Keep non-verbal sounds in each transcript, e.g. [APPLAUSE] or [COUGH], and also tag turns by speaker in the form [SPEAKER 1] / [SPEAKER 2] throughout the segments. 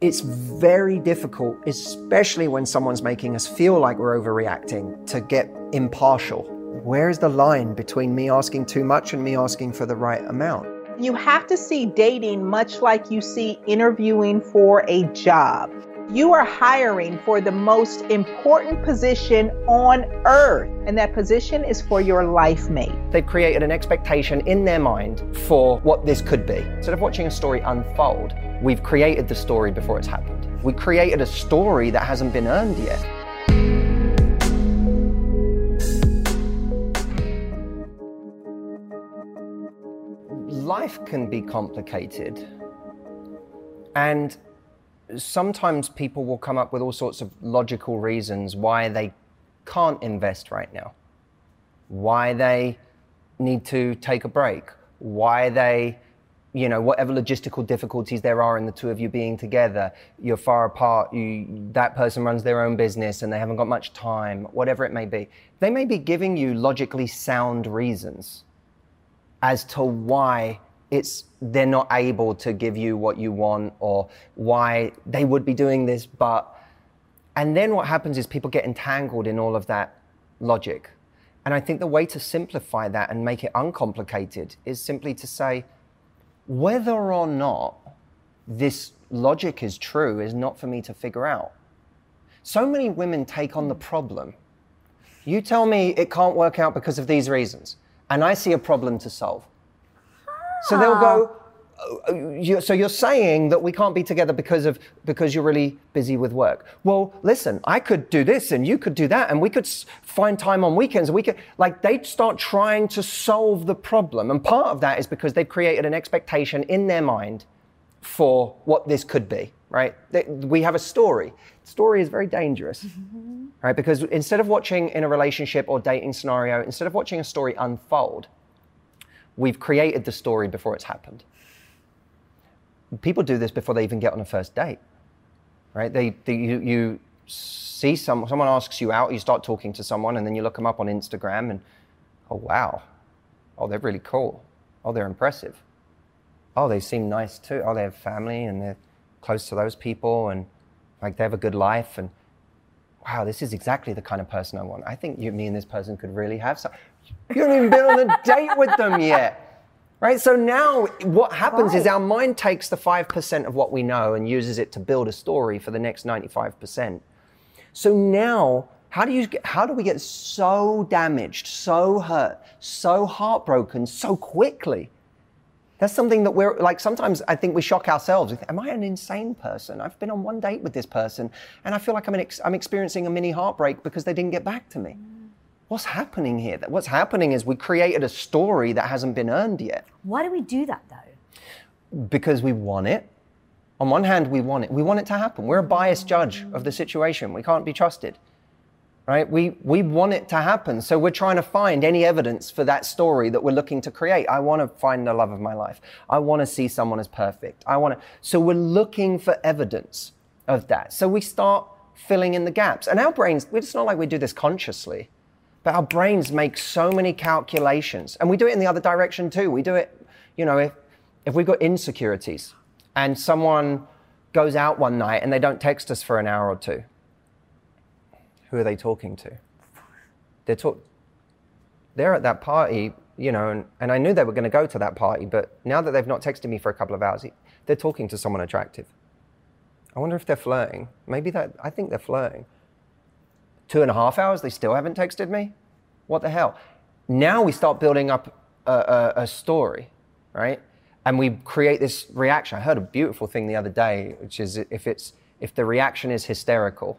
[SPEAKER 1] It's very difficult, especially when someone's making us feel like we're overreacting, to get impartial. Where is the line between me asking too much and me asking for the right amount?
[SPEAKER 2] You have to see dating much like you see interviewing for a job. You are hiring for the most important position on earth, and that position is for your life mate.
[SPEAKER 1] They've created an expectation in their mind for what this could be. Instead of watching a story unfold, we've created the story before it's happened. We created a story that hasn't been earned yet. Life can be complicated. And sometimes people will come up with all sorts of logical reasons why they can't invest right now, why they need to take a break, why they, you know, whatever logistical difficulties there are in the two of you being together, you're far apart, you, that person runs their own business and they haven't got much time, whatever it may be. They may be giving you logically sound reasons as to why it's they're not able to give you what you want or why they would be doing this but and then what happens is people get entangled in all of that logic and i think the way to simplify that and make it uncomplicated is simply to say whether or not this logic is true is not for me to figure out. So many women take on the problem. You tell me it can't work out because of these reasons and i see a problem to solve. So they'll go, "Oh, you- so you're saying that we can't be together because of because you're really busy with work. Well, listen, I could do this and you could do that, and we could find time on weekends. We could like they start trying to solve the problem, and part of that is because they've created an expectation in their mind for what this could be. Right? They- We have a story. Story is very dangerous mm-hmm. right? Because instead of watching in a relationship or dating scenario, instead of watching a story unfold, we've created the story before it's happened. People do this before they even get on a first date, right? They, they you, you see some, someone asks you out, you start talking to someone, and then you look them up on Instagram, and oh wow, oh they're really cool, oh they're impressive, oh they seem nice too, oh they have family and they're close to those people, and like they have a good life, and wow, this is exactly the kind of person I want. I think you, me and this person could really have some. You haven't even been on a date with them yet. Right? So now what happens is our mind takes the 5% of what we know and uses it to build a story for the next 95%. So now, how do you get, how do we get so damaged, so hurt, so heartbroken so quickly? That's something that we're like sometimes I think we shock ourselves. Am I an insane person? I've been on one date with this person and I feel like I'm, an ex- I'm experiencing a mini heartbreak because they didn't get back to me. What's happening here? What's happening is we created a story that hasn't been earned yet
[SPEAKER 3] Why do we do that though?
[SPEAKER 1] because we want it. On one hand, we want it. We want it to happen. We're a biased judge of the situation. We can't be trusted. Right? We, we want it to happen. So we're trying to find any evidence for that story that we're looking to create. I want to find the love of my life. I want to see someone as perfect. I want to. So we're looking for evidence of that. So we start filling in the gaps. And our brains, it's not like we do this consciously, but our brains make so many calculations. And we do it in the other direction too. We do it, you know, if, if we've got insecurities and someone goes out one night and they don't text us for an hour or two, who are they talking to? They're talk- they're at that party, you know, and, and I knew they were going to go to that party, but now that they've not texted me for a couple of hours, they're talking to someone attractive. I wonder if they're flirting. Maybe that, I think they're flirting. Two and a half hours, they still haven't texted me? What the hell? Now we start building up a, a, a story, right? And we create this reaction. I heard a beautiful thing the other day, which is if it's if the reaction is hysterical,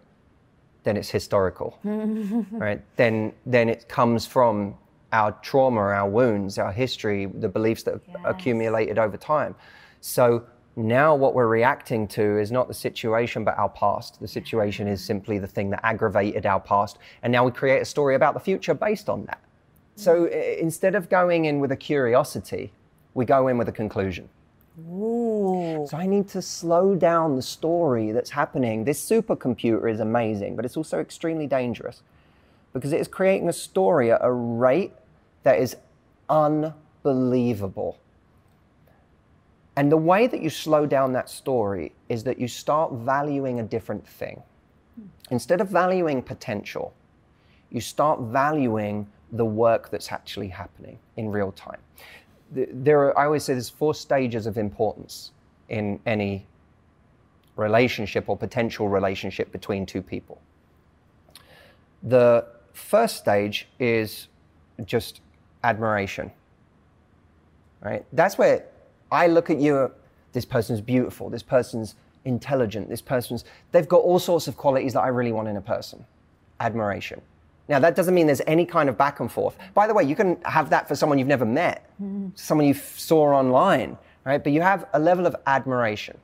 [SPEAKER 1] then it's historical, [LAUGHS] right? Then then it comes from our trauma, our wounds, our history, the beliefs that have accumulated over time. So now what we're reacting to is not the situation but our past. The situation is simply the thing that aggravated our past. And now we create a story about the future based on that. So mm. i- instead of going in with a curiosity, we go in with a conclusion. Ooh. So I need to slow down the story that's happening. This supercomputer is amazing, but it's also extremely dangerous because it is creating a story at a rate that is unbelievable. And the way that you slow down that story is that you start valuing a different thing. Instead of valuing potential, you start valuing the work that's actually happening in real time. There are, I always say there's four stages of importance in any relationship or potential relationship between two people. The first stage is just admiration. Right? That's where I look at you, this person's beautiful, this person's intelligent, this person's, they've got all sorts of qualities that I really want in a person. Admiration. Now, that doesn't mean there's any kind of back and forth. By the way, you can have that for someone you've never met, mm. someone you saw online, right? But you have a level of admiration.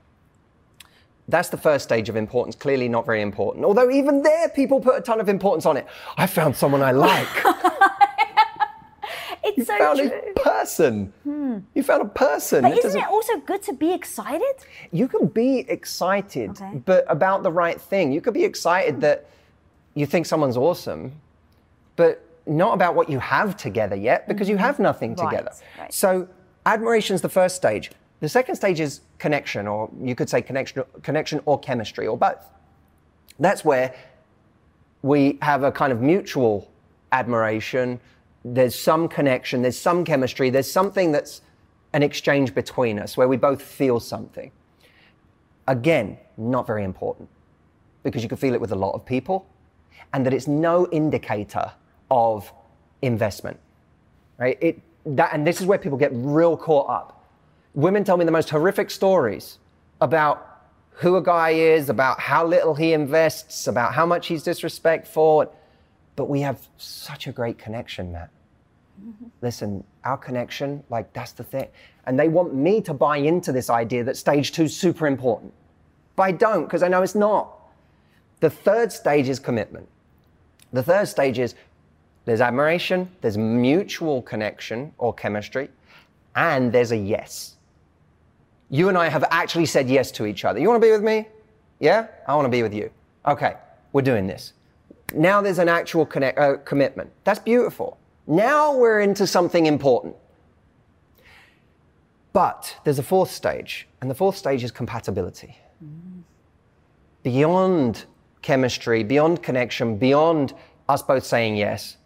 [SPEAKER 1] That's the first stage of importance, clearly not very important. Although, even there, people put a ton of importance on it. I found someone I like. [LAUGHS]
[SPEAKER 3] It's
[SPEAKER 1] You
[SPEAKER 3] so
[SPEAKER 1] found
[SPEAKER 3] true.
[SPEAKER 1] a person. You found a person.
[SPEAKER 3] But
[SPEAKER 1] It
[SPEAKER 3] isn't it also good to be excited?
[SPEAKER 1] you can be excited,
[SPEAKER 3] Okay.
[SPEAKER 1] but about the right thing. You could be excited that you think someone's awesome, but not about what you have together yet because you have nothing
[SPEAKER 3] Mm-hmm. Right,
[SPEAKER 1] together.
[SPEAKER 3] right.
[SPEAKER 1] So is the first stage. The second stage is connection, or you could say connection, connection or chemistry, or both. That's where we have a kind of mutual admiration. There's some connection, there's some chemistry, there's something that's an exchange between us where we both feel something. Again, not very important because you can feel it with a lot of people and that it's no indicator of investment. Right? It, that, and this is where people get real caught up. Women tell me the most horrific stories about who a guy is, about how little he invests, about how much he's disrespectful. But we have such a great connection, Matt. Listen, our connection, like that's the thing. And they want me to buy into this idea that stage two is super important. But I don't, because I know it's not. The third stage is commitment. The third stage is there's admiration, there's mutual connection or chemistry, and there's a yes. You and I have actually said yes to each other. You want to be with me? Yeah? I want to be with you. Okay, we're doing this. Now there's an actual connect, uh, commitment. That's beautiful. Now we're into something important. But there's a fourth stage, and the fourth stage is compatibility. Beyond chemistry, beyond connection, beyond us both saying yes,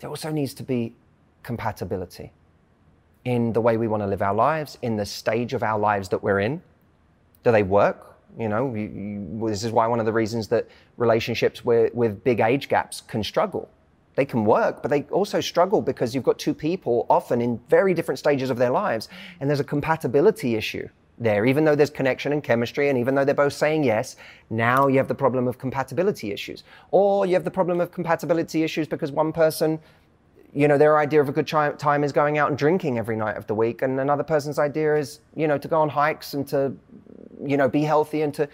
[SPEAKER 1] there also needs to be compatibility in the way we want to live our lives, in the stage of our lives that we're in. Do they work? You know, you, you, this is why one of the reasons that relationships with, with big age gaps can struggle. They can work, but they also struggle because you've got two people often in very different stages of their lives, and there's a compatibility issue there. Even though there's connection and chemistry, and even though they're both saying yes, now you have the problem of compatibility issues. Or you have the problem of compatibility issues because one person you know, their idea of a good time is going out and drinking every night of the week, and another person's idea is, you know, to go on hikes and to, you know, be healthy and to,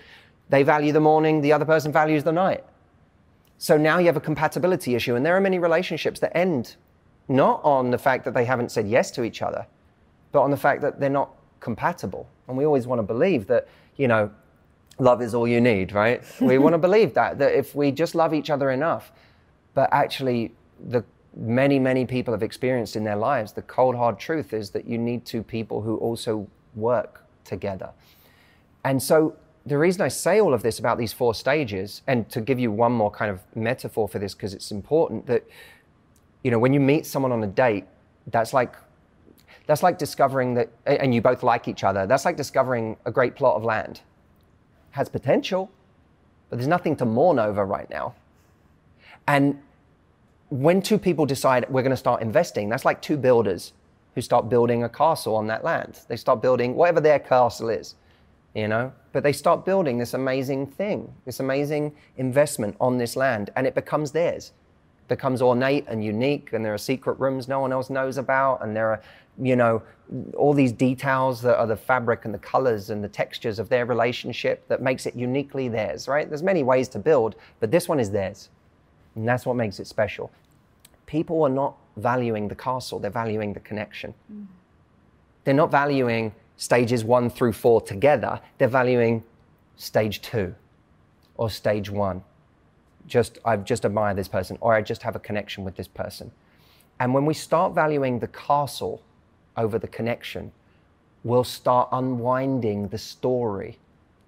[SPEAKER 1] they value the morning, the other person values the night. So now you have a compatibility issue, and there are many relationships that end not on the fact that they haven't said yes to each other, but on the fact that they're not compatible. And we always want to believe that, you know, love is all you need, right? [LAUGHS] we want to believe that, that if we just love each other enough, but actually the many, many people have experienced in their lives, the cold, hard truth is that you need two people who also work together. And so the reason I say all of this about these four stages, and to give you one more kind of metaphor for this, because it's important that, you know, when you meet someone on a date, that's like that's like discovering that and you both like each other, that's like discovering a great plot of land. Has potential, but there's nothing to mourn over right now. And when two people decide we're going to start investing, that's like two builders who start building a castle on that land. They start building whatever their castle is, you know, but they start building this amazing thing, this amazing investment on this land, and it becomes theirs. It becomes ornate and unique, and there are secret rooms no one else knows about, and there are, you know, all these details that are the fabric and the colors and the textures of their relationship that makes it uniquely theirs, right? There's many ways to build, but this one is theirs. And that's what makes it special. People are not valuing the castle, they're valuing the connection. Mm. They're not valuing stages one through four together, they're valuing stage two or stage one. Just, I've just admired this person, or I just have a connection with this person. And when we start valuing the castle over the connection, we'll start unwinding the story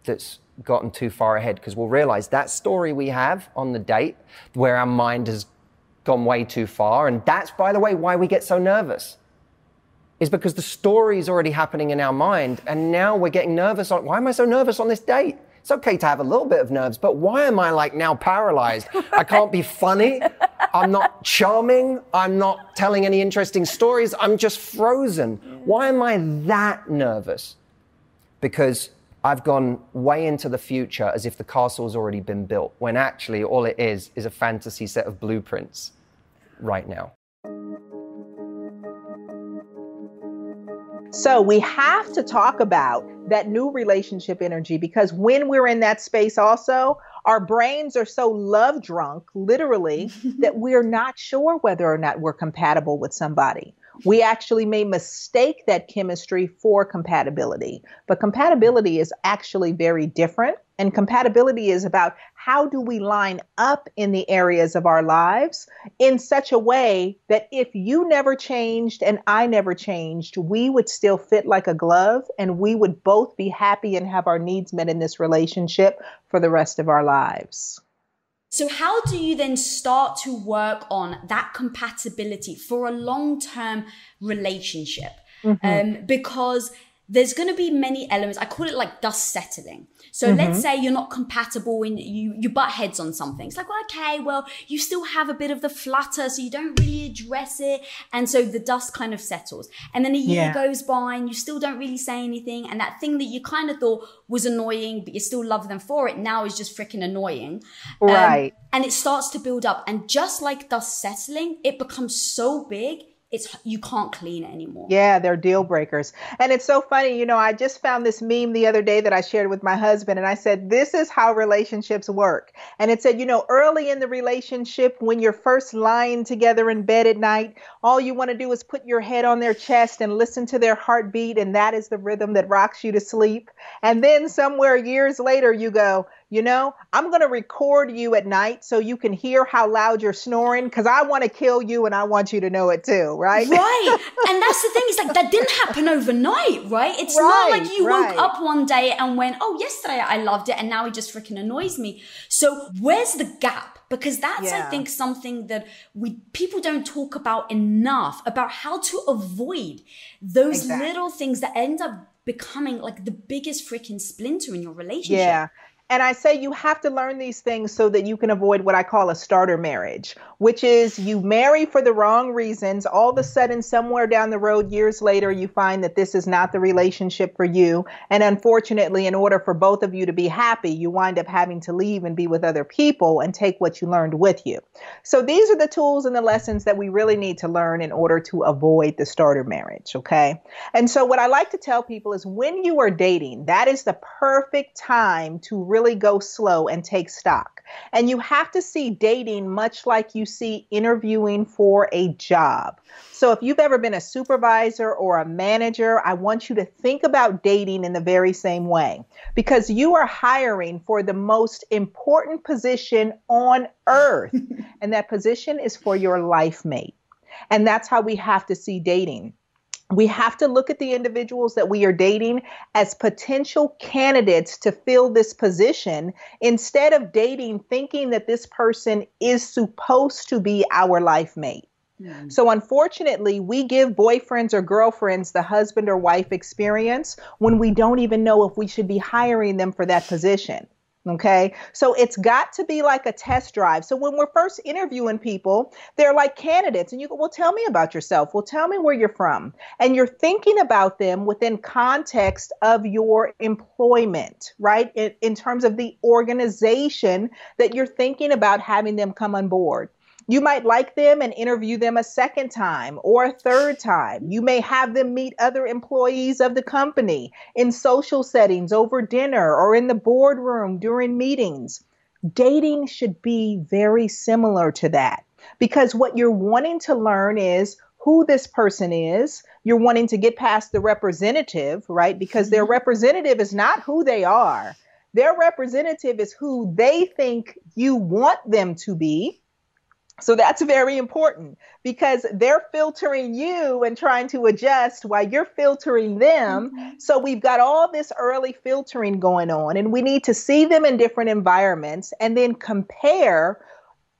[SPEAKER 1] that's gotten too far ahead because we'll realize that story we have on the date where our mind has gone way too far. And that's, by the way, why we get so nervous is because the story is already happening in our mind. And now we're getting nervous on why am I so nervous on this date? It's okay to have a little bit of nerves, but why am I like now paralyzed? I can't be funny. I'm not charming. I'm not telling any interesting stories. I'm just frozen. Why am I that nervous? Because I've gone way into the future as if the castle's already been built, when actually all it is is a fantasy set of blueprints right now.
[SPEAKER 2] So we have to talk about that new relationship energy because when we're in that space, also, our brains are so love drunk, literally, [LAUGHS] that we're not sure whether or not we're compatible with somebody. We actually may mistake that chemistry for compatibility, but compatibility is actually very different. And compatibility is about how do we line up in the areas of our lives in such a way that if you never changed and I never changed, we would still fit like a glove and we would both be happy and have our needs met in this relationship for the rest of our lives.
[SPEAKER 4] So, how do you then start to work on that compatibility for a long term relationship? Mm-hmm. Um, because there's going to be many elements. I call it like dust settling. So mm-hmm. let's say you're not compatible and you, you butt heads on something. It's like, well, okay, well, you still have a bit of the flutter, so you don't really address it. And so the dust kind of settles. And then a year yeah. goes by and you still don't really say anything. And that thing that you kind of thought was annoying, but you still love them for it now is just freaking annoying.
[SPEAKER 2] Um, right. Um,
[SPEAKER 4] and it starts to build up. And just like dust settling, it becomes so big it's you can't clean it anymore.
[SPEAKER 2] Yeah, they're deal breakers. And it's so funny, you know, I just found this meme the other day that I shared with my husband and I said, "This is how relationships work." And it said, you know, early in the relationship when you're first lying together in bed at night, all you want to do is put your head on their chest and listen to their heartbeat and that is the rhythm that rocks you to sleep. And then somewhere years later you go, you know, I'm going to record you at night so you can hear how loud you're snoring because I want to kill you and I want you to know it too, right?
[SPEAKER 4] Right. [LAUGHS] and that's the thing, is like that didn't happen overnight, right? It's right, not like you right. woke up one day and went, oh, yesterday I loved it and now he just freaking annoys me. So where's the gap? Because that's, yeah. I think, something that we people don't talk about enough about how to avoid those exactly. little things that end up becoming like the biggest freaking splinter in your relationship.
[SPEAKER 2] Yeah. And I say you have to learn these things so that you can avoid what I call a starter marriage, which is you marry for the wrong reasons. All of a sudden, somewhere down the road, years later, you find that this is not the relationship for you. And unfortunately, in order for both of you to be happy, you wind up having to leave and be with other people and take what you learned with you. So these are the tools and the lessons that we really need to learn in order to avoid the starter marriage. Okay. And so, what I like to tell people is when you are dating, that is the perfect time to really go slow and take stock. And you have to see dating much like you see interviewing for a job. So if you've ever been a supervisor or a manager, I want you to think about dating in the very same way because you are hiring for the most important position on earth. [LAUGHS] and that position is for your life mate. And that's how we have to see dating we have to look at the individuals that we are dating as potential candidates to fill this position instead of dating thinking that this person is supposed to be our life mate. Mm. So, unfortunately, we give boyfriends or girlfriends the husband or wife experience when we don't even know if we should be hiring them for that position. Okay. So it's got to be like a test drive. So when we're first interviewing people, they're like candidates and you go, well, tell me about yourself. Well, tell me where you're from. And you're thinking about them within context of your employment, right? In, in terms of the organization that you're thinking about having them come on board. You might like them and interview them a second time or a third time. You may have them meet other employees of the company in social settings over dinner or in the boardroom during meetings. Dating should be very similar to that because what you're wanting to learn is who this person is. You're wanting to get past the representative, right? Because their mm-hmm. representative is not who they are. Their representative is who they think you want them to be. So that's very important because they're filtering you and trying to adjust while you're filtering them. Mm-hmm. So we've got all this early filtering going on, and we need to see them in different environments and then compare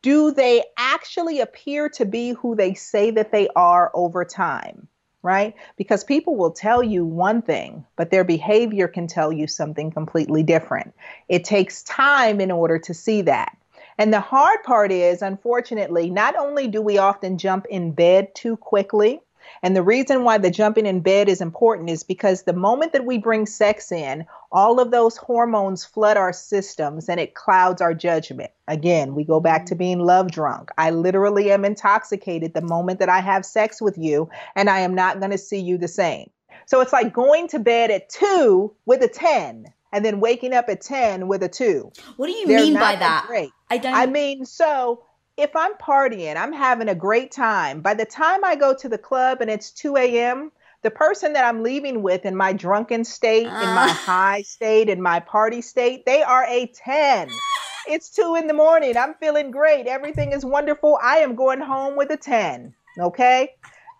[SPEAKER 2] do they actually appear to be who they say that they are over time? Right? Because people will tell you one thing, but their behavior can tell you something completely different. It takes time in order to see that. And the hard part is, unfortunately, not only do we often jump in bed too quickly, and the reason why the jumping in bed is important is because the moment that we bring sex in, all of those hormones flood our systems and it clouds our judgment. Again, we go back to mm-hmm. being love drunk. I literally am intoxicated the moment that I have sex with you, and I am not going to see you the same. So it's like going to bed at two with a 10 and then waking up at 10 with a two.
[SPEAKER 4] What do you They're mean by that?
[SPEAKER 2] Great. I don't. I mean, so if I'm partying, I'm having a great time. By the time I go to the club and it's 2 a.m., the person that I'm leaving with in my drunken state, uh. in my ah. high state, in my party state, they are a 10. It's 2 in the morning. I'm feeling great. Everything is wonderful. I am going home with a 10. Okay?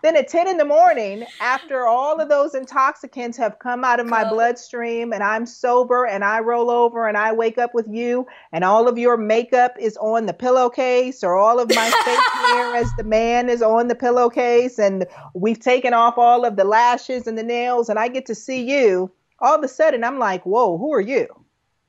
[SPEAKER 2] Then at 10 in the morning, after all of those intoxicants have come out of my bloodstream and I'm sober and I roll over and I wake up with you and all of your makeup is on the pillowcase or all of my [LAUGHS] fake hair as the man is on the pillowcase and we've taken off all of the lashes and the nails and I get to see you, all of a sudden I'm like, whoa, who are you?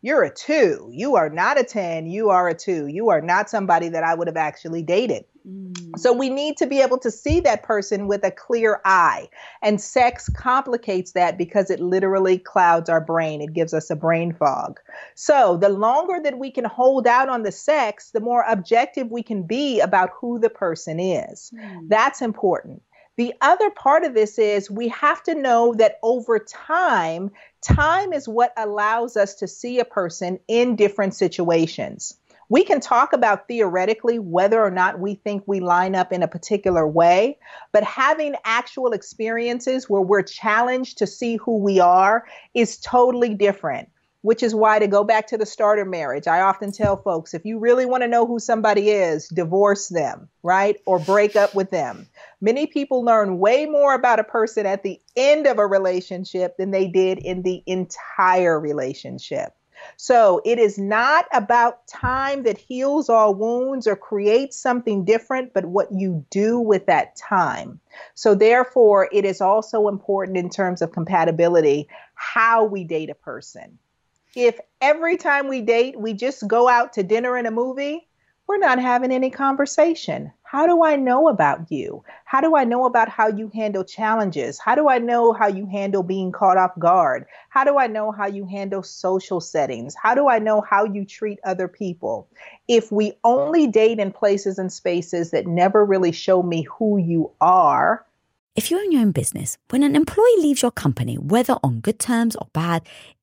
[SPEAKER 2] You're a two. You are not a 10. You are a two. You are not somebody that I would have actually dated. Mm. So we need to be able to see that person with a clear eye. And sex complicates that because it literally clouds our brain. It gives us a brain fog. So the longer that we can hold out on the sex, the more objective we can be about who the person is. Mm. That's important. The other part of this is we have to know that over time, time is what allows us to see a person in different situations. We can talk about theoretically whether or not we think we line up in a particular way, but having actual experiences where we're challenged to see who we are is totally different which is why to go back to the starter marriage, I often tell folks if you really want to know who somebody is, divorce them, right? Or break up with them. Many people learn way more about a person at the end of a relationship than they did in the entire relationship. So it is not about time that heals all wounds or creates something different, but what you do with that time. So therefore, it is also important in terms of compatibility how we date a person. If every time we date, we just go out to dinner and a movie, we're not having any conversation. How do I know about you? How do I know about how you handle challenges? How do I know how you handle being caught off guard? How do I know how you handle social settings? How do I know how you treat other people? If we only date in places and spaces that never really show me who you are,
[SPEAKER 5] if you own your own business, when an employee leaves your company, whether on good terms or bad,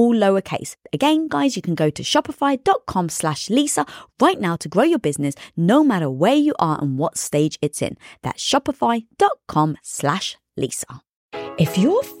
[SPEAKER 5] all lowercase. Again, guys, you can go to shopify.com slash Lisa right now to grow your business no matter where you are and what stage it's in. That's shopify.com slash Lisa. If you're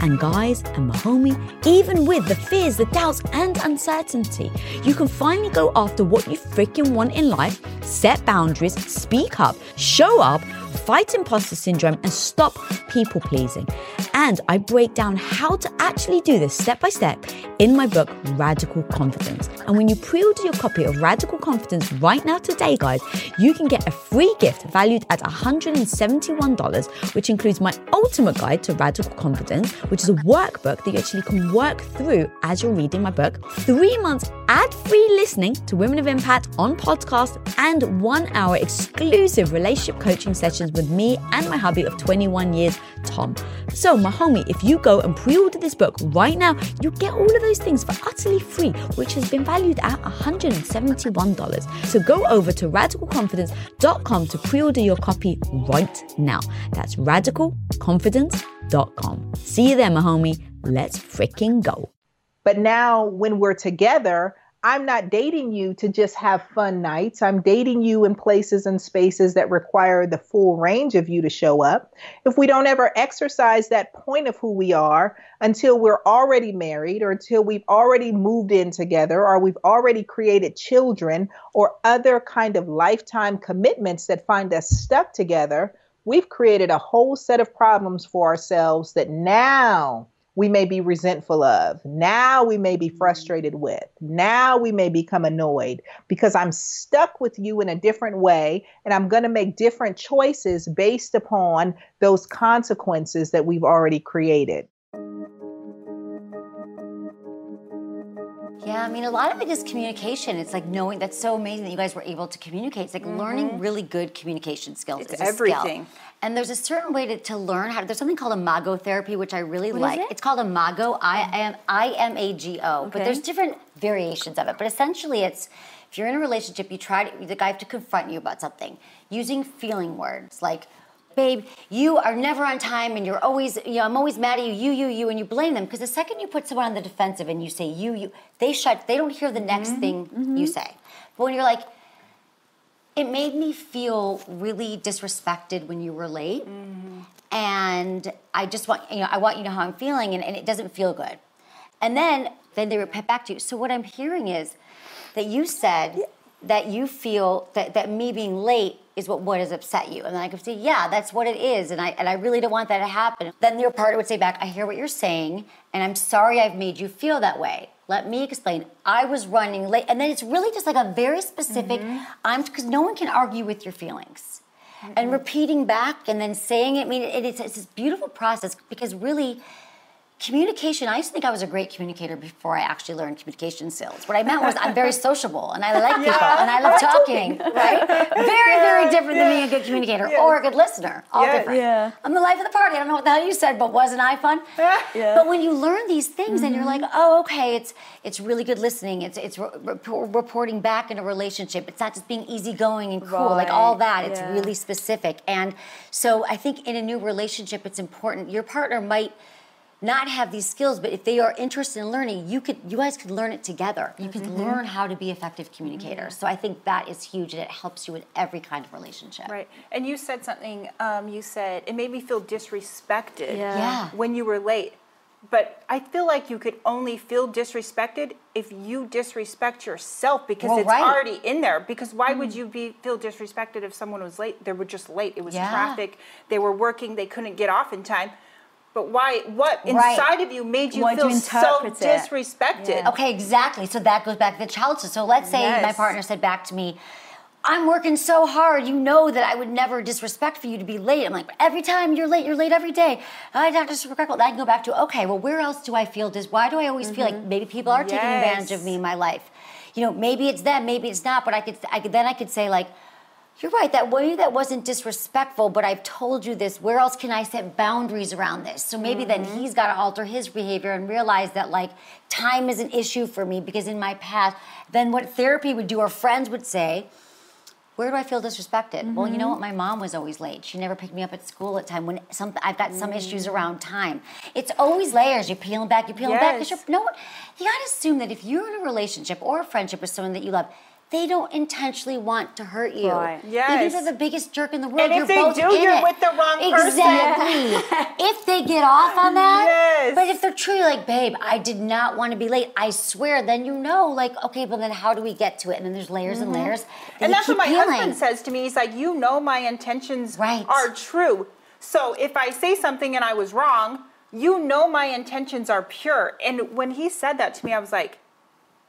[SPEAKER 5] And guys and Mahomie, even with the fears, the doubts, and uncertainty, you can finally go after what you freaking want in life, set boundaries, speak up, show up, fight imposter syndrome, and stop people pleasing. And I break down how to actually do this step by step in my book, Radical Confidence. And when you pre order your copy of Radical Confidence right now today, guys, you can get a free gift valued at $171, which includes my ultimate guide to radical confidence, which is a workbook that you actually can work through as you're reading my book, three months ad free listening to Women of Impact on podcast, and one hour exclusive relationship coaching sessions with me and my hubby of 21 years, Tom. So, my homie, if you go and pre order this book right now, you get all of those things for utterly free, which has been valued at $171. So, go over to radicalconfidence.com to pre order your copy right now. That's radicalconfidence.com. See you there, my homie. Let's freaking go.
[SPEAKER 2] But now, when we're together, I'm not dating you to just have fun nights. I'm dating you in places and spaces that require the full range of you to show up. If we don't ever exercise that point of who we are until we're already married or until we've already moved in together or we've already created children or other kind of lifetime commitments that find us stuck together, we've created a whole set of problems for ourselves that now we may be resentful of. Now we may be mm-hmm. frustrated with. Now we may become annoyed because I'm stuck with you in a different way and I'm going to make different choices based upon those consequences that we've already created.
[SPEAKER 3] Yeah, I mean, a lot of it is communication. It's like knowing that's so amazing that you guys were able to communicate. It's like mm-hmm. learning really good communication skills.
[SPEAKER 6] It's everything.
[SPEAKER 3] Skill. And there's a certain way to, to learn how to, there's something called Imago therapy, which I really what like. It? It's called Imago, I am I M A G O. Okay. But there's different variations of it. But essentially it's if you're in a relationship, you try to, the guy have to confront you about something using feeling words like babe, you are never on time and you're always, you know, I'm always mad at you, you, you, you, and you blame them. Because the second you put someone on the defensive and you say you, you, they shut, they don't hear the next mm-hmm. thing mm-hmm. you say. But when you're like, it made me feel really disrespected when you were late. Mm-hmm. And I just want, you know, I want you to know how I'm feeling and, and it doesn't feel good. And then, then they repent back to you. So what I'm hearing is that you said that you feel that, that me being late is what what has upset you and then i could say yeah that's what it is and i and i really don't want that to happen then your partner would say back i hear what you're saying and i'm sorry i've made you feel that way let me explain. I was running late. And then it's really just like a very specific,
[SPEAKER 7] Mm-hmm.
[SPEAKER 3] I'm, because no one can argue with your feelings. And repeating back and then saying it, I mean, it, it's, it's this beautiful process because really, communication i used to think i was a great communicator before i actually learned communication skills. What i meant was i'm very [LAUGHS] sociable and i like people and i love [LAUGHS] talking right? Very very different than being a good communicator or a good listener all
[SPEAKER 8] Yes.
[SPEAKER 3] different.
[SPEAKER 4] Yeah.
[SPEAKER 3] i'm the life of the party i don't know what the hell you said but wasn't i fun? [LAUGHS]
[SPEAKER 4] Yeah.
[SPEAKER 3] but when you learn these things and you're like mm-hmm. oh okay it's it's really good listening it's it's re- rep- reporting back in a relationship it's not just being easygoing and cool like all that it's
[SPEAKER 4] yeah.
[SPEAKER 3] really specific. And so i think in a new relationship it's important your partner might not have these skills, but if they are interested in learning, you could you guys could learn it together. You could
[SPEAKER 4] Mm-hmm.
[SPEAKER 3] learn how to be effective communicators. So I think that is huge and it helps you in every kind of relationship.
[SPEAKER 6] Right. And you said something, um, you said, it made me feel disrespected
[SPEAKER 4] Yeah.
[SPEAKER 3] Yeah.
[SPEAKER 6] when you were late. But I feel like you could only feel disrespected if you disrespect yourself because
[SPEAKER 3] Well,
[SPEAKER 6] it's
[SPEAKER 3] right.
[SPEAKER 6] already in there. Because why would you be feel disrespected if someone was late? They were just late. It was
[SPEAKER 3] Yeah.
[SPEAKER 6] traffic. They were working. They couldn't get off in time. But why? What
[SPEAKER 3] Right.
[SPEAKER 6] inside of you made you feel
[SPEAKER 4] you
[SPEAKER 6] so
[SPEAKER 4] it?
[SPEAKER 6] disrespected?
[SPEAKER 3] Okay, exactly. So that goes back to the childhood. So let's say my partner said back to me, I'm working so hard. You know that I would never disrespect for you to be late. I'm like, every time you're late, you're late every day. I'm not disrespectful. I can go back to, okay, well, where else do I feel this? Why do I always feel like mm-hmm. maybe people are taking advantage of me in my life? You know, maybe it's them, maybe it's not. But I could, I could then I could say like, you're right. That way that wasn't disrespectful, but I've told you this. Where else can I set boundaries around this? So maybe then mm-hmm. he's got to alter his behavior and realize that like time is an issue for me because in my past, then what therapy would do or friends would say, where do I feel disrespected? Well, you know mm-hmm. what? My mom was always late. She never picked me up at school at time. When some, I've got some issues mm. around time. It's always layers. You're peeling back. You're peeling back. 'cause
[SPEAKER 6] Yes.
[SPEAKER 3] You're, no, one- you got to assume that if you're in a relationship or a friendship with someone that you love, they don't intentionally want to hurt you.
[SPEAKER 4] Right.
[SPEAKER 6] Yes.
[SPEAKER 3] Even if they're the biggest jerk in the world,
[SPEAKER 6] And if
[SPEAKER 3] you're
[SPEAKER 6] they
[SPEAKER 3] both
[SPEAKER 6] do,
[SPEAKER 3] in
[SPEAKER 6] you're
[SPEAKER 3] it.
[SPEAKER 6] with the wrong person.
[SPEAKER 3] Exactly. [LAUGHS] if they get off on that,
[SPEAKER 6] Yes.
[SPEAKER 3] but if they're truly like, babe, I did not want to be late. I swear. Then you know, like, okay, but then how do we get to it? And then there's layers and layers. that
[SPEAKER 6] Mm-hmm. And that's what my
[SPEAKER 3] peeling.
[SPEAKER 6] husband says to me. He's like, you know, my intentions
[SPEAKER 3] Right.
[SPEAKER 6] are true. So if I say something and I was wrong, you know my intentions are pure. And when he said that to me, I was like,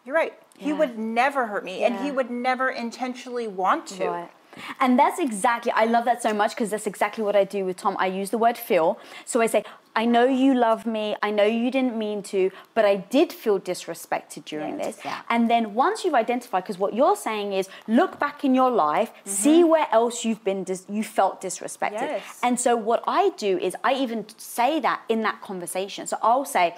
[SPEAKER 6] you're right. He would never hurt me, and he would never intentionally want to.
[SPEAKER 4] Right. And that's exactly, I love that so much because that's exactly what I do with Tom. I use the word feel. So I say, I know you love me. I know you didn't mean to, but I did feel disrespected during
[SPEAKER 3] Yes,
[SPEAKER 4] this.
[SPEAKER 3] yeah.
[SPEAKER 4] And then once you've identified, because what you're saying is look back in your life, mm-hmm. see where else you've been, dis- you felt disrespected.
[SPEAKER 6] Yes.
[SPEAKER 4] And so what I do is I even say that in that conversation. So I'll say,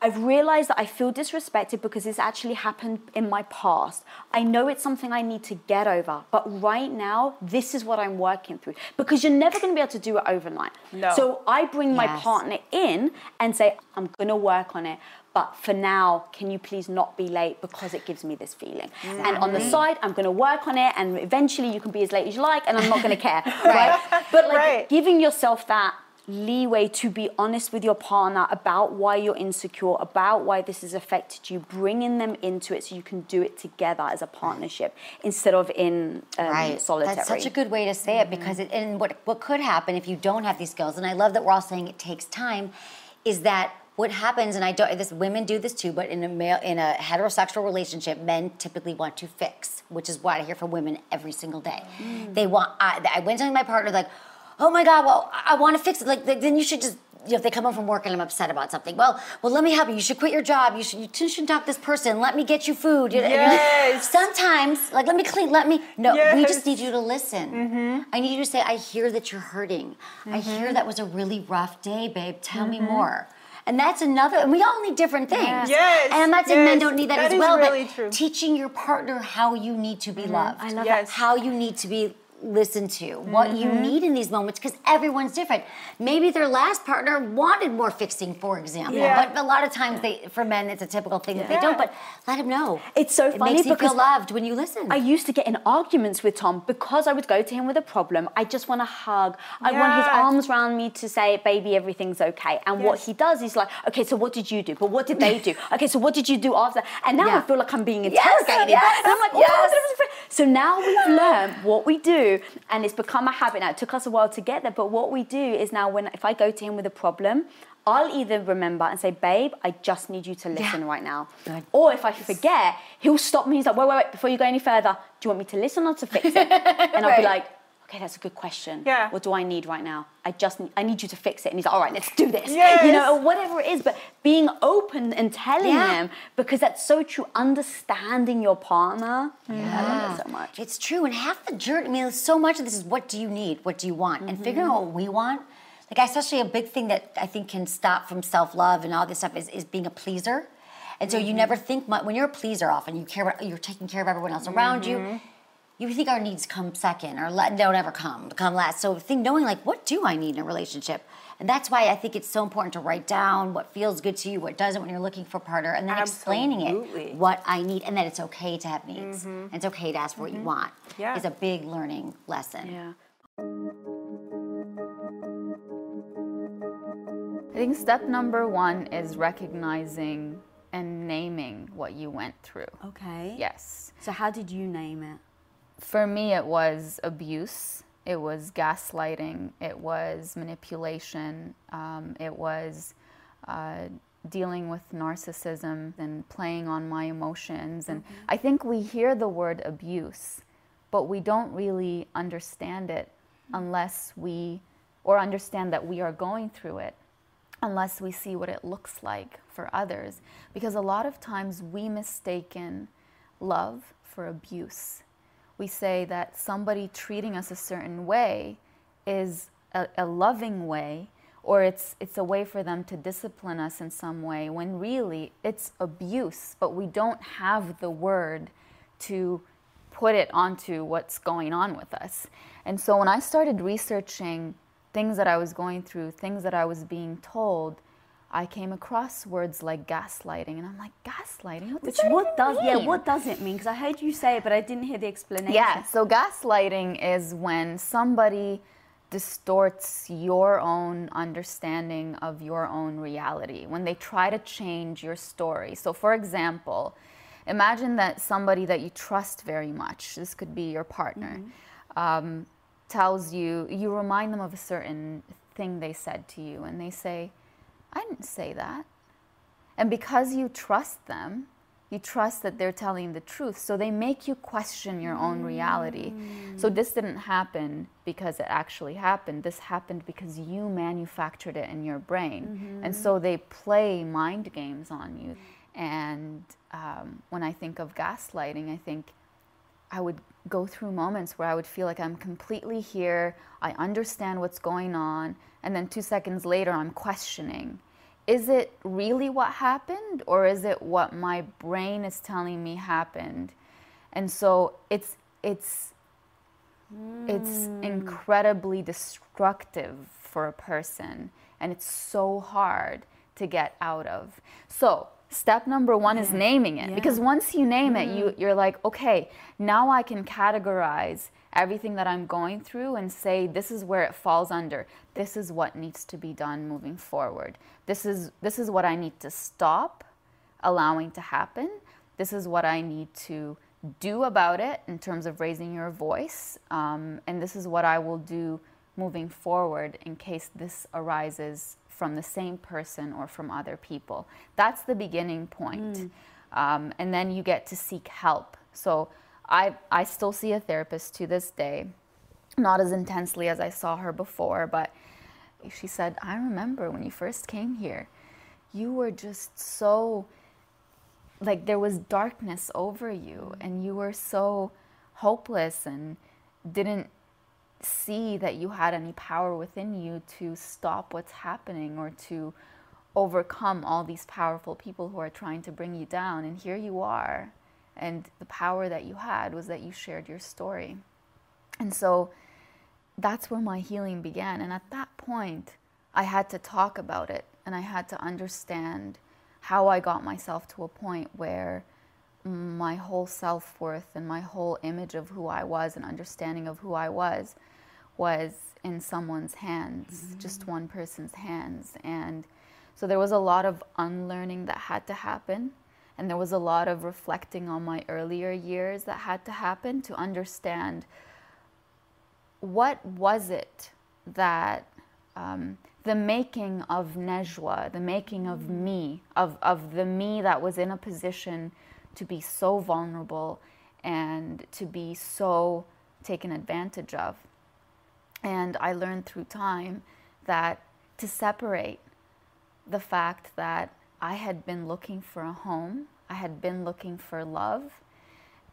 [SPEAKER 4] I've realized that I feel disrespected because this actually happened in my past. I know it's something I need to get over, but right now, this is what I'm working through. Because you're never going to be able to do it overnight.
[SPEAKER 6] No.
[SPEAKER 4] So I bring my
[SPEAKER 3] Yes.
[SPEAKER 4] partner in and say, I'm going to work on it. But for now, can you please not be late because it gives me this feeling? And on the mm. side, I'm going to work on it, and eventually you can be as late as you like, and I'm not going to care, [LAUGHS] right? But like
[SPEAKER 6] Right.
[SPEAKER 4] giving yourself that leeway to be honest with your partner about why you're insecure, about why this has affected you, bringing them into it so you can do it together as a partnership instead of in um,
[SPEAKER 3] right.
[SPEAKER 4] solitary.
[SPEAKER 3] That's such a good way to say it because it, and what what could happen if you don't have these skills, and I love that we're all saying it takes time, is that what happens, and I don't. This women do this too, but in a male in a heterosexual relationship, men typically want to fix, which is what I hear from women every single day. They want. I, I went to my partner like, oh my god, well I, want to fix it. Like then you should just. You know, if they come home from work and I'm upset about something, well, well, let me help you. You should quit your job. You should. You shouldn't talk to this person. Let me get you food. You know, and you're like,
[SPEAKER 6] Yes. [LAUGHS]
[SPEAKER 3] Sometimes, like, let me clean. Let me. No, we just need you to listen. Mm-hmm. I need you to say, I hear that you're hurting. I hear mm-hmm. that was a really rough day, babe. Tell me mm-hmm. more. And that's another, and we all need different things.
[SPEAKER 6] Yes,
[SPEAKER 3] And I'm not saying men don't need that,
[SPEAKER 6] that
[SPEAKER 3] as well,
[SPEAKER 6] really
[SPEAKER 3] but
[SPEAKER 6] true.
[SPEAKER 3] teaching your partner how you need to be mm-hmm. loved.
[SPEAKER 4] I love
[SPEAKER 6] Yes.
[SPEAKER 4] that.
[SPEAKER 3] How you need to be listened to, what you mm-hmm. need in these moments, because everyone's different. Maybe their last partner wanted more fixing, for example.
[SPEAKER 6] Yeah.
[SPEAKER 3] But a lot of times, they, for men, it's a typical thing that they don't. But let them know.
[SPEAKER 4] It's so
[SPEAKER 3] it
[SPEAKER 4] funny
[SPEAKER 3] makes you
[SPEAKER 4] because
[SPEAKER 3] feel loved when you listen.
[SPEAKER 4] I used to get in arguments with Tom because I would go to him with a problem. I just want a hug. I want his arms around me to say, baby, everything's okay. And what he does is like, okay, so what did you do? But what did they do? [LAUGHS] Okay, so what did you do after? And now I feel like I'm being interrogated.
[SPEAKER 3] yes,
[SPEAKER 4] and I'm like, oh,
[SPEAKER 3] yes.
[SPEAKER 9] So now we've learned what we do, and it's become a habit. Now it took us a while to get there, but what we do is now when if I go to him with a problem, I'll either remember and say, babe, I just need you to listen yeah. right now. Or if I forget, he'll stop me. He's like, wait, wait, wait, before you go any further, do you want me to listen or to fix it? [LAUGHS] And I'll be like, okay, that's a good question.
[SPEAKER 6] Yeah.
[SPEAKER 9] What do I need right now? I just need, I need you to fix it. And he's like, all right, let's do this. Yes. You know, or whatever it is. But being open and telling yeah. them because that's so true. Understanding your partner. Yeah. I love it so much.
[SPEAKER 3] It's true. And half the journey, I mean, so much of this is what do you need? What do you want? Mm-hmm. And figuring out what we want. Like, especially a big thing that I think can stop from self love and all this stuff is, is being a pleaser. And so mm-hmm. you never think much, when you're a pleaser often, you care about, you're taking care of everyone else around mm-hmm. you you think our needs come second or let, don't ever come come last so think knowing like what do i need in a relationship and that's why i think it's so important to write down what feels good to you what doesn't when you're looking for a partner and then Absolutely. explaining it what i need and that it's okay to have needs mm-hmm. and it's okay to ask for mm-hmm. what you mm-hmm. want yeah. is a big learning lesson
[SPEAKER 9] yeah
[SPEAKER 10] I think step number one is recognizing and naming what you went through.
[SPEAKER 9] Okay.
[SPEAKER 10] Yes.
[SPEAKER 9] So, how did you name it?
[SPEAKER 10] For me, it was abuse. It was gaslighting. It was manipulation. Um, it was uh, dealing with narcissism and playing on my emotions. And mm-hmm. I think we hear the word abuse, but we don't really understand it unless we, or understand that we are going through it, unless we see what it looks like for others. Because a lot of times we mistaken love for abuse we say that somebody treating us a certain way is a, a, loving way or it's it's a way for them to discipline us in some way when really it's abuse. But we don't have the word to put it onto what's going on with us. And so when i started researching things that i was going through things that i was being told I came across words like gaslighting, and I'm like, gaslighting? What, does, what does
[SPEAKER 9] mean? yeah? What does it mean? Because I heard you say it, but I didn't hear the explanation.
[SPEAKER 10] Yeah. So gaslighting is when somebody distorts your own understanding of your own reality. When they try to change your story. So, for example, imagine that somebody that you trust very much. This could be your partner. Mm-hmm. Um, tells you you remind them of a certain thing they said to you, and they say I didn't say that. And because you trust them, you trust that they're telling the truth. So they make you question your own reality. Mm. So this didn't happen because it actually happened. This happened because you manufactured it in your brain. Mm-hmm. And so they play mind games on you. And um, when I think of gaslighting, I think I would go through moments where I would feel like I'm completely here, I understand what's going on, and then two seconds later I'm questioning is it really what happened or is it what my brain is telling me happened? And so it's it's mm. it's hmm. incredibly destructive for a person and it's so hard to get out of. So step number one yeah. is naming it yeah. because once you name mm. it you mm-hmm. you're like okay now i can categorize everything that i'm going through and say this is where it falls under this is what needs to be done moving forward this is this is what i need to stop allowing to happen this is what i need to do about it in terms of raising your voice um, and this is what i will do moving forward in case this arises from the same person or from other people. That's the beginning point. Mm. Um, and then you get to seek help. So I, I still see a therapist to this day, not as intensely as I saw her before, but she said, I remember when you first came here, you were just so, like, there was darkness over you, and you were so hopeless and didn't see that you had any power within you to stop what's happening or to overcome all these powerful people who are trying to bring you down. And here you are. And the power that you had was that you shared your story. And so that's where my healing began. And at that point, I had to talk about it and I had to understand how I got myself to a point where my whole self worth and my whole image of who I was and understanding of who I was was in someone's hands, mm-hmm. just one person's hands. And so there was a lot of unlearning that had to happen. And there was a lot of reflecting on my earlier years that had to happen to understand what was it that um, the making of Nejwa, the making of me, of, of the me that was in a position to be so vulnerable and to be so taken advantage of. And I learned through time that to separate the fact that I had been looking for a home, I had been looking for love,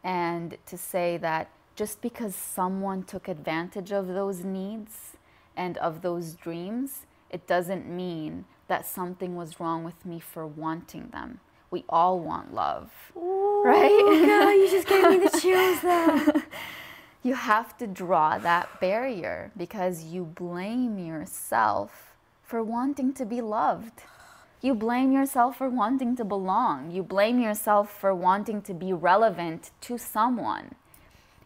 [SPEAKER 10] and to say that just because someone took advantage of those needs and of those dreams, it doesn't mean that something was wrong with me for wanting them. We all want love,
[SPEAKER 9] Ooh,
[SPEAKER 10] right?
[SPEAKER 9] God, you just gave me the [LAUGHS] chills there.
[SPEAKER 10] you have to draw that barrier because you blame yourself for wanting to be loved. You blame yourself for wanting to belong. You blame yourself for wanting to be relevant to someone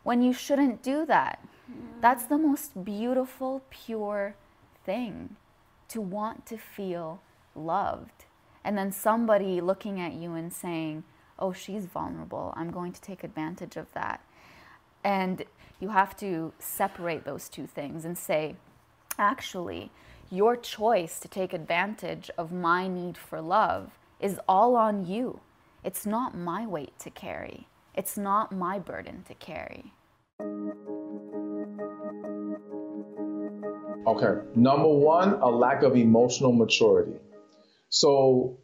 [SPEAKER 10] when you shouldn't do that. Mm. That's the most beautiful, pure thing to want to feel loved. And then somebody looking at you and saying, Oh, she's vulnerable. I'm going to take advantage of that. And you have to separate those two things and say, Actually, your choice to take advantage of my need for love is all on you. It's not my weight to carry, it's not my burden to carry.
[SPEAKER 11] Okay. Number one, a lack of emotional maturity. So,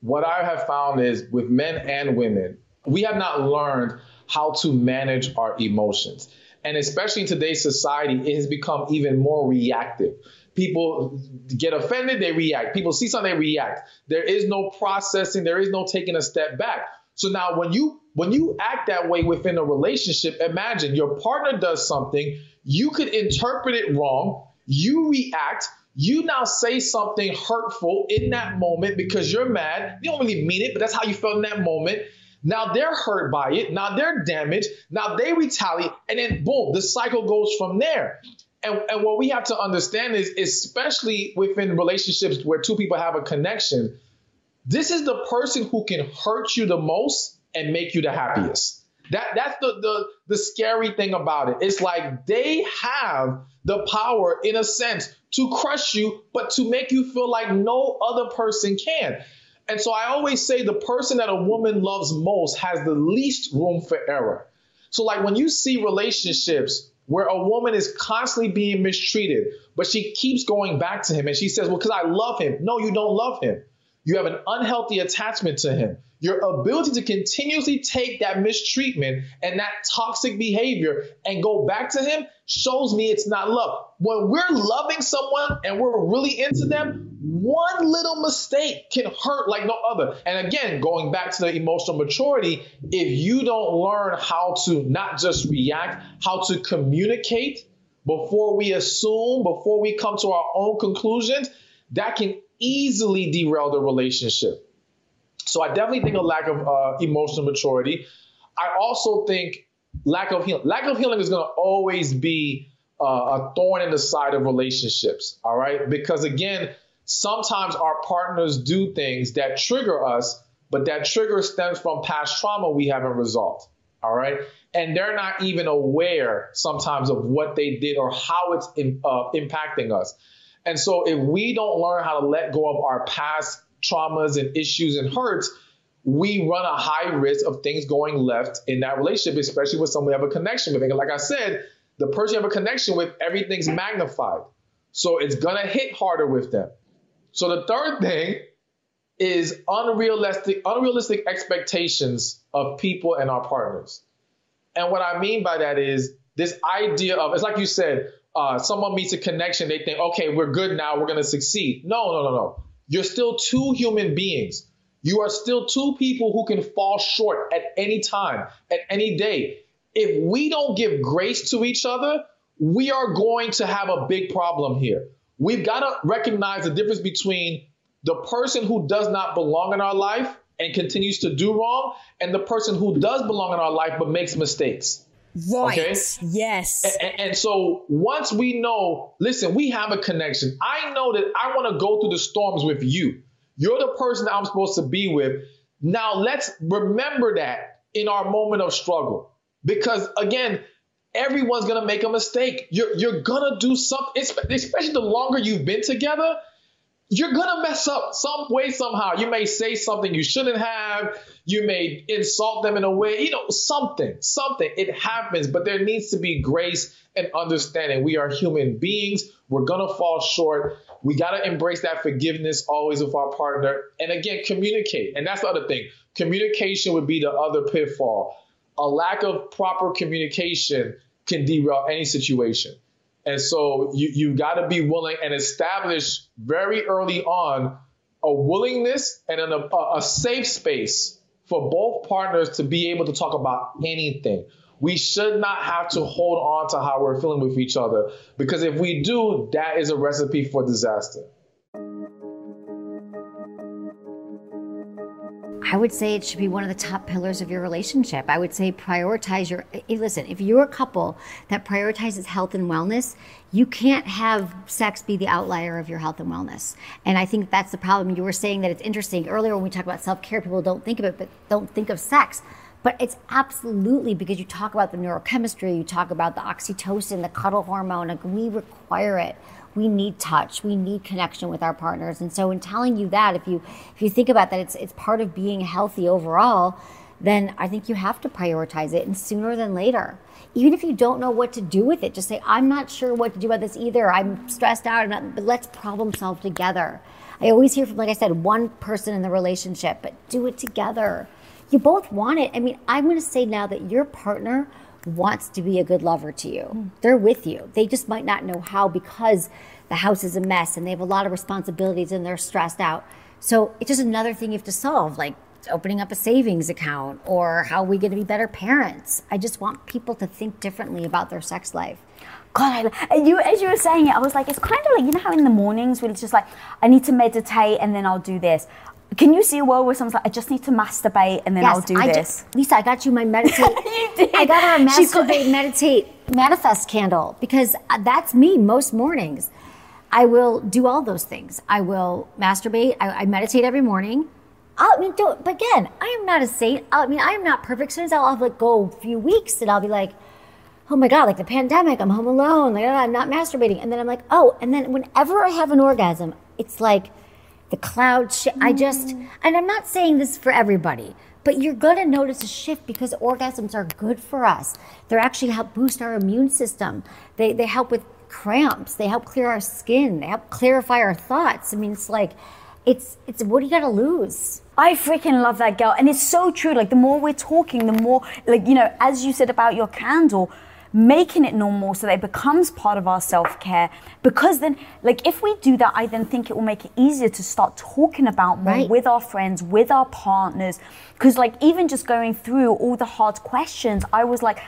[SPEAKER 11] what I have found is with men and women, we have not learned how to manage our emotions. And especially in today's society, it has become even more reactive. People get offended, they react. People see something, they react. There is no processing, there is no taking a step back. So now when you when you act that way within a relationship, imagine your partner does something, you could interpret it wrong, you react, you now say something hurtful in that moment because you're mad. You don't really mean it, but that's how you felt in that moment. Now they're hurt by it. Now they're damaged. Now they retaliate. And then boom, the cycle goes from there. And, and what we have to understand is, especially within relationships where two people have a connection, this is the person who can hurt you the most and make you the happiest. That that's the the the scary thing about it. It's like they have the power in a sense to crush you, but to make you feel like no other person can. And so I always say the person that a woman loves most has the least room for error. So like when you see relationships where a woman is constantly being mistreated, but she keeps going back to him and she says, "Well, cuz I love him." No, you don't love him. You have an unhealthy attachment to him. Your ability to continuously take that mistreatment and that toxic behavior and go back to him shows me it's not love. When we're loving someone and we're really into them, one little mistake can hurt like no other. And again, going back to the emotional maturity, if you don't learn how to not just react, how to communicate before we assume, before we come to our own conclusions, that can easily derail the relationship. So I definitely think a lack of uh, emotional maturity. I also think lack of healing. Lack of healing is going to always be uh, a thorn in the side of relationships. All right, because again, sometimes our partners do things that trigger us, but that trigger stems from past trauma we haven't resolved. All right, and they're not even aware sometimes of what they did or how it's in, uh, impacting us. And so if we don't learn how to let go of our past traumas and issues and hurts, we run a high risk of things going left in that relationship, especially with someone we have a connection with. And like I said, the person you have a connection with, everything's magnified. So it's gonna hit harder with them. So the third thing is unrealistic, unrealistic expectations of people and our partners. And what I mean by that is this idea of it's like you said, uh, someone meets a connection, they think, okay, we're good now, we're gonna succeed. No, no, no, no. You're still two human beings. You are still two people who can fall short at any time, at any day. If we don't give grace to each other, we are going to have a big problem here. We've got to recognize the difference between the person who does not belong in our life and continues to do wrong and the person who does belong in our life but makes mistakes.
[SPEAKER 12] Right. Okay? Yes.
[SPEAKER 11] And, and, so once we know, listen, we have a connection. I know that I want to go through the storms with you. You're the person that I'm supposed to be with. Now let's remember that in our moment of struggle. Because again, everyone's gonna make a mistake. You're you're gonna do something, especially the longer you've been together. You're gonna mess up some way somehow. You may say something you shouldn't have. You may insult them in a way, you know, something, something. It happens, but there needs to be grace and understanding. We are human beings. We're gonna fall short. We gotta embrace that forgiveness always with our partner. And again, communicate. And that's the other thing. Communication would be the other pitfall a lack of proper communication can derail any situation. And so you, you got to be willing and establish very early on a willingness and an, a, a safe space for both partners to be able to talk about anything. We should not have to hold on to how we're feeling with each other because if we do, that is a recipe for disaster.
[SPEAKER 3] I would say it should be one of the top pillars of your relationship. I would say prioritize your. Eh, eh, listen, if you're a couple that prioritizes health and wellness, you can't have sex be the outlier of your health and wellness. And I think that's the problem. You were saying that it's interesting earlier when we talk about self care, people don't think of it, but don't think of sex. But it's absolutely because you talk about the neurochemistry, you talk about the oxytocin, the cuddle hormone, like we require it we need touch we need connection with our partners. And so in telling you that if you if you think about that it's it's part of being healthy overall then i think you have to prioritize it and sooner than later. Even if you don't know what to do with it just say i'm not sure what to do about this either. I'm stressed out but let's problem solve together. I always hear from like i said one person in the relationship but do it together. You both want it. I mean i'm going to say now that your partner wants to be a good lover to you. Mm. They're with you. They just might not know how because the house is a mess and they have a lot of responsibilities and they're stressed out. So it's just another thing you have to solve, like opening up a savings account or how are we going to be better parents. I just want people to think differently about their sex life.
[SPEAKER 4] God, I, you as you were saying it, I was like, it's kind of like you know how in the mornings we're just like, I need to meditate and then I'll do this. Can you see a world where someone's like, I just need to masturbate and then yes, I'll do
[SPEAKER 3] I
[SPEAKER 4] this?
[SPEAKER 3] Just, Lisa, I got you my [LAUGHS] meditate.
[SPEAKER 4] you did.
[SPEAKER 3] I got her a masturbate, meditate, manifest candle because uh, that's me most mornings. I will do all those things. I will masturbate. I, I meditate every morning. I mean, don't, but again, I am not a saint. I mean, I am not perfect. Sometimes I'll have like go a few weeks and I'll be like, oh my God, like the pandemic, I'm home alone, like I'm not masturbating. And then I'm like, oh, and then whenever I have an orgasm, it's like, the cloud. Mm. I just, and I'm not saying this for everybody, but you're going to notice a shift because orgasms are good for us. They're actually help boost our immune system. They, they help with cramps. They help clear our skin. They help clarify our thoughts. I mean, it's like, it's, it's, what do you got to lose?
[SPEAKER 4] I freaking love that girl. And it's so true. Like, the more we're talking, the more, like, you know, as you said about your candle, making it normal so that it becomes part of our self care. Because then, like, if we do that, I then think it will make it easier to start talking about more right. with our friends, with our partners. Because, like, even just going through all the hard questions, I was like,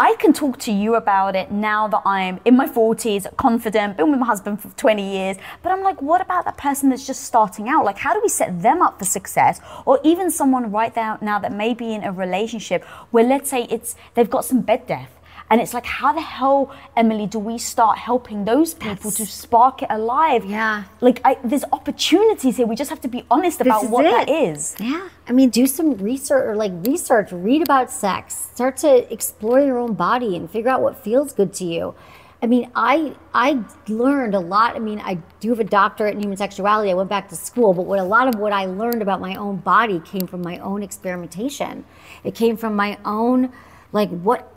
[SPEAKER 4] I can talk to you about it now that I'm in my 40s, confident, been with my husband for 20 years. But I'm like, what about that person that's just starting out? Like, how do we set them up for success? Or even someone right now, now that may be in a relationship where, let's say, it's they've got some bed death and it's like, how the hell, Emily, do we start helping those people That's, to spark it alive?
[SPEAKER 3] Yeah.
[SPEAKER 4] Like, I, there's opportunities here. We just have to be honest about what it. that is.
[SPEAKER 3] Yeah. I mean, do some research or like research, read about sex, start to explore your own body and figure out what feels good to you. I mean, I I learned a lot. I mean, I do have a doctorate in human sexuality. I went back to school, but what a lot of what I learned about my own body came from my own experimentation. It came from my own like what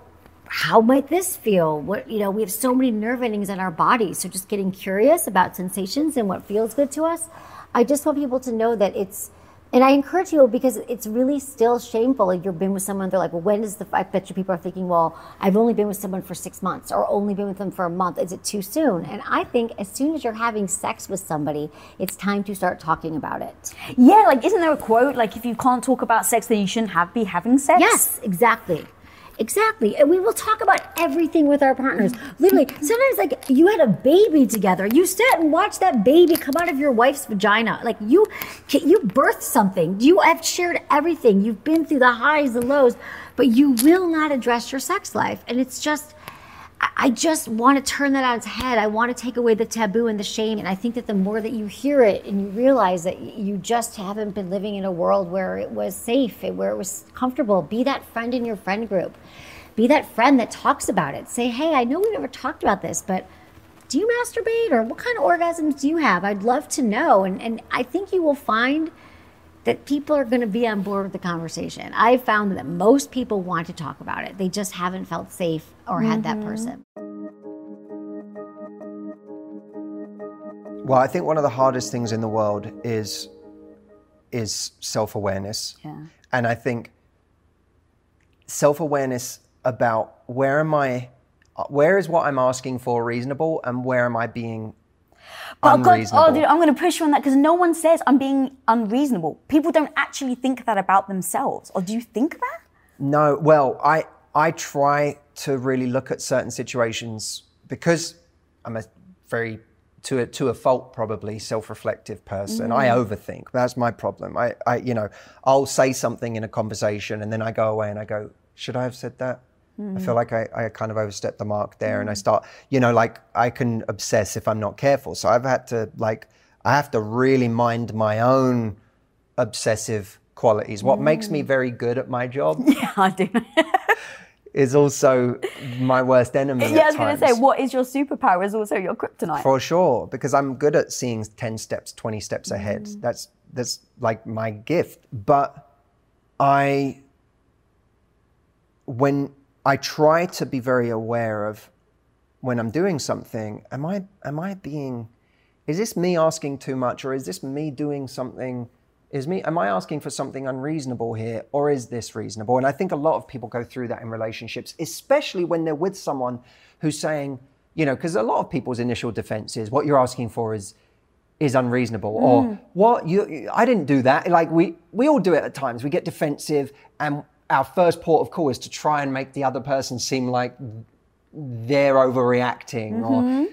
[SPEAKER 3] how might this feel? What you know, we have so many nerve endings in our bodies. So just getting curious about sensations and what feels good to us. I just want people to know that it's and I encourage you because it's really still shameful. Like you've been with someone, they're like, well, when is the, I bet you people are thinking, well, I've only been with someone for six months or only been with them for a month. Is it too soon? And I think as soon as you're having sex with somebody, it's time to start talking about it.
[SPEAKER 4] Yeah, like, isn't there a quote, like, if you can't talk about sex, then you shouldn't have, be having sex?
[SPEAKER 3] Yes, exactly. Exactly. And we will talk about everything with our partners. Literally, sometimes like you had a baby together. You sat and watched that baby come out of your wife's vagina. Like you you birthed something. You have shared everything. You've been through the highs, the lows, but you will not address your sex life. And it's just I just want to turn that on its head. I want to take away the taboo and the shame. And I think that the more that you hear it and you realize that you just haven't been living in a world where it was safe, where it was comfortable, be that friend in your friend group. Be that friend that talks about it. Say, hey, I know we never talked about this, but do you masturbate or what kind of orgasms do you have? I'd love to know. And, and I think you will find that people are going to be on board with the conversation. I found that most people want to talk about it. They just haven't felt safe or had mm-hmm. that person.
[SPEAKER 1] Well, I think one of the hardest things in the world is is self-awareness.
[SPEAKER 3] Yeah.
[SPEAKER 1] And I think self-awareness about where am I where is what I'm asking for reasonable and where am I being but God, oh,
[SPEAKER 9] dude, I'm going to push you on that because no one says I'm being unreasonable. People don't actually think that about themselves. Or do you think that?
[SPEAKER 1] No. Well, I I try to really look at certain situations because I'm a very to a, to a fault probably self-reflective person. Mm. I overthink. That's my problem. I, I you know I'll say something in a conversation and then I go away and I go, should I have said that? Mm. I feel like I, I kind of overstepped the mark there mm. and I mm. start, you know, like I can obsess if I'm not careful. So I've had to like, I have to really mind my own obsessive qualities. What mm. makes me mm. very good at my job. [LAUGHS]
[SPEAKER 9] Yeah, I do. [LAUGHS]
[SPEAKER 1] is also my worst enemy.
[SPEAKER 9] Yeah, I was going to say, what is your superpower is also your kryptonite.
[SPEAKER 1] For sure, because I'm good at seeing 10 steps, 20 steps ahead. Mm. That's that's like my gift. But I when I try to be very aware of when I'm doing something, am I am I being is this me asking too much or is this me doing something is me am I asking for something unreasonable here or is this reasonable? And I think a lot of people go through that in relationships, especially when they're with someone who's saying, you know, because a lot of people's initial defense is what you're asking for is is unreasonable mm. or what you I didn't do that like we we all do it at times we get defensive and our first port of call is to try and make the other person seem like they're overreacting mm-hmm. or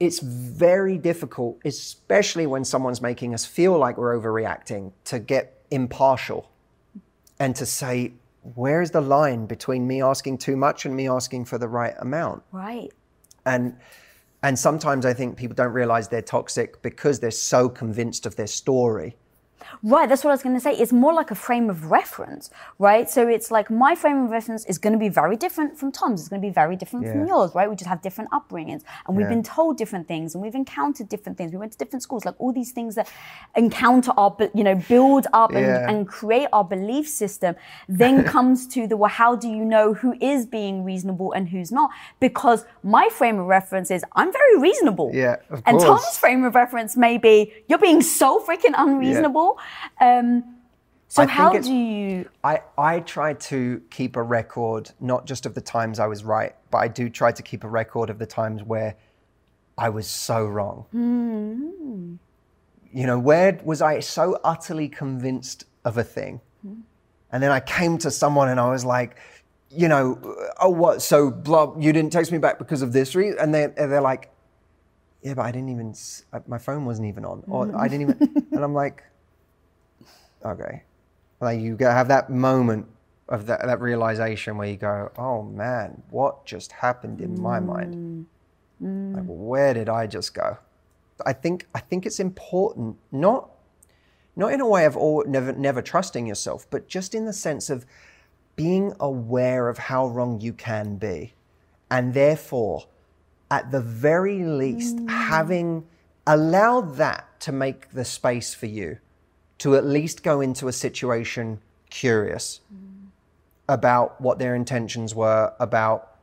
[SPEAKER 1] it's very difficult especially when someone's making us feel like we're overreacting to get impartial and to say where's the line between me asking too much and me asking for the right amount?
[SPEAKER 9] Right.
[SPEAKER 1] And and sometimes i think people don't realize they're toxic because they're so convinced of their story
[SPEAKER 9] Right, that's what I was going to say. It's more like a frame of reference, right? So it's like my frame of reference is going to be very different from Tom's. It's going to be very different yeah. from yours, right? We just have different upbringings and we've yeah. been told different things and we've encountered different things. We went to different schools, like all these things that encounter our, you know, build up and, yeah. and create our belief system then [LAUGHS] comes to the, well, how do you know who is being reasonable and who's not? Because my frame of reference is I'm very reasonable.
[SPEAKER 1] Yeah,
[SPEAKER 9] And Tom's frame of reference may be you're being so freaking unreasonable. Um, so I how do you?
[SPEAKER 1] I I try to keep a record not just of the times I was right, but I do try to keep a record of the times where I was so wrong. Mm. You know, where was I so utterly convinced of a thing, mm. and then I came to someone and I was like, you know, oh what? So blah, you didn't text me back because of this reason, and they they're like, yeah, but I didn't even, my phone wasn't even on, or mm. I didn't even, [LAUGHS] and I'm like okay. Like you have that moment of that, that realization where you go, oh man, what just happened in my mind? Mm. Like, where did I just go? I think I think it's important, not not in a way of all, never never trusting yourself, but just in the sense of being aware of how wrong you can be, and therefore, at the very least, mm. having allowed that to make the space for you to at least go into a situation curious mm. about what their intentions were, about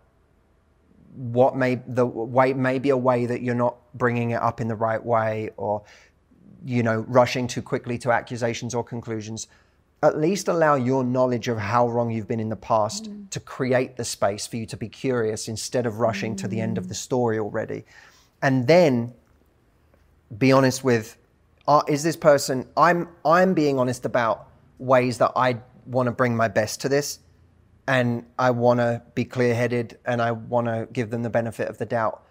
[SPEAKER 1] what may the way maybe a way that you're not bringing it up in the right way, or you know rushing too quickly to accusations or conclusions. At least allow your knowledge of how wrong you've been in the past mm. to create the space for you to be curious instead of rushing mm. to the end of the story already. And then be honest with uh, is this person i'm i'm being honest about ways that i want to bring my best to this and i want to be clear-headed and i want to give them the benefit of the doubt.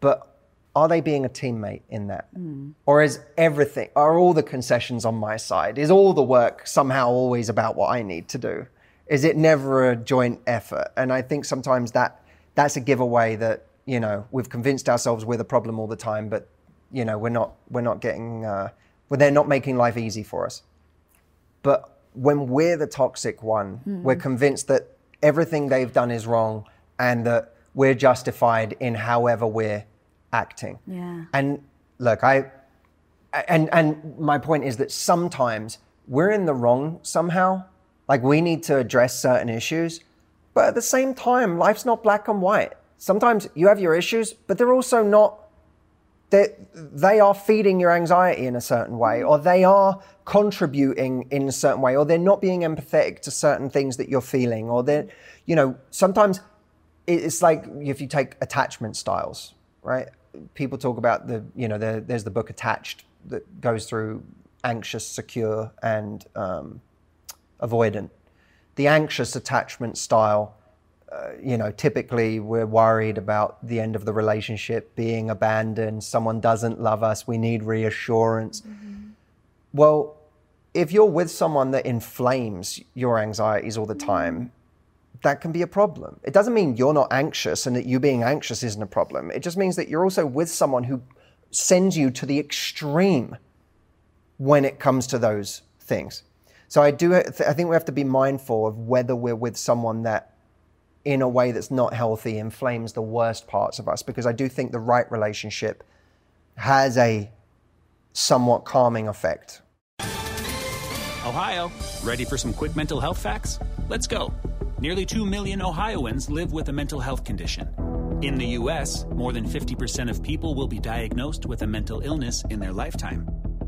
[SPEAKER 1] But are they being a teammate in that? Mm. or is everything are all the concessions on my side? Is all the work somehow always about what i need to do? Is it never a joint effort? And i think sometimes that that's a giveaway that you know we've convinced ourselves we're the problem all the time, but you know we're not we're not getting uh, well, they're not making life easy for us. But when we're the toxic one, mm. we're convinced that everything they've done is wrong and that we're justified in however we're acting.
[SPEAKER 3] Yeah.
[SPEAKER 1] And look, I and and my point is that sometimes we're in the wrong somehow. Like we need to address certain issues, but at the same time, life's not black and white. Sometimes you have your issues, but they're also not they are feeding your anxiety in a certain way, or they are contributing in a certain way, or they're not being empathetic to certain things that you're feeling, or they're, you know, sometimes it's like if you take attachment styles, right? People talk about the, you know, the, there's the book Attached that goes through anxious, secure, and um, avoidant. The anxious attachment style, uh, you know, typically we're worried about the end of the relationship, being abandoned, someone doesn't love us, we need reassurance. Mm-hmm. Well, if you're with someone that inflames your anxieties all the time, that can be a problem. It doesn't mean you're not anxious and that you being anxious isn't a problem. It just means that you're also with someone who sends you to the extreme when it comes to those things. So I do I think we have to be mindful of whether we're with someone that in a way that's not healthy inflames the worst parts of us because I do think the right relationship has a somewhat calming effect.
[SPEAKER 13] Ohio, ready for some quick mental health facts? Let's go. Nearly 2 million Ohioans live with a mental health condition. In the U.S., more than 50% of people will be diagnosed with a mental illness in their lifetime.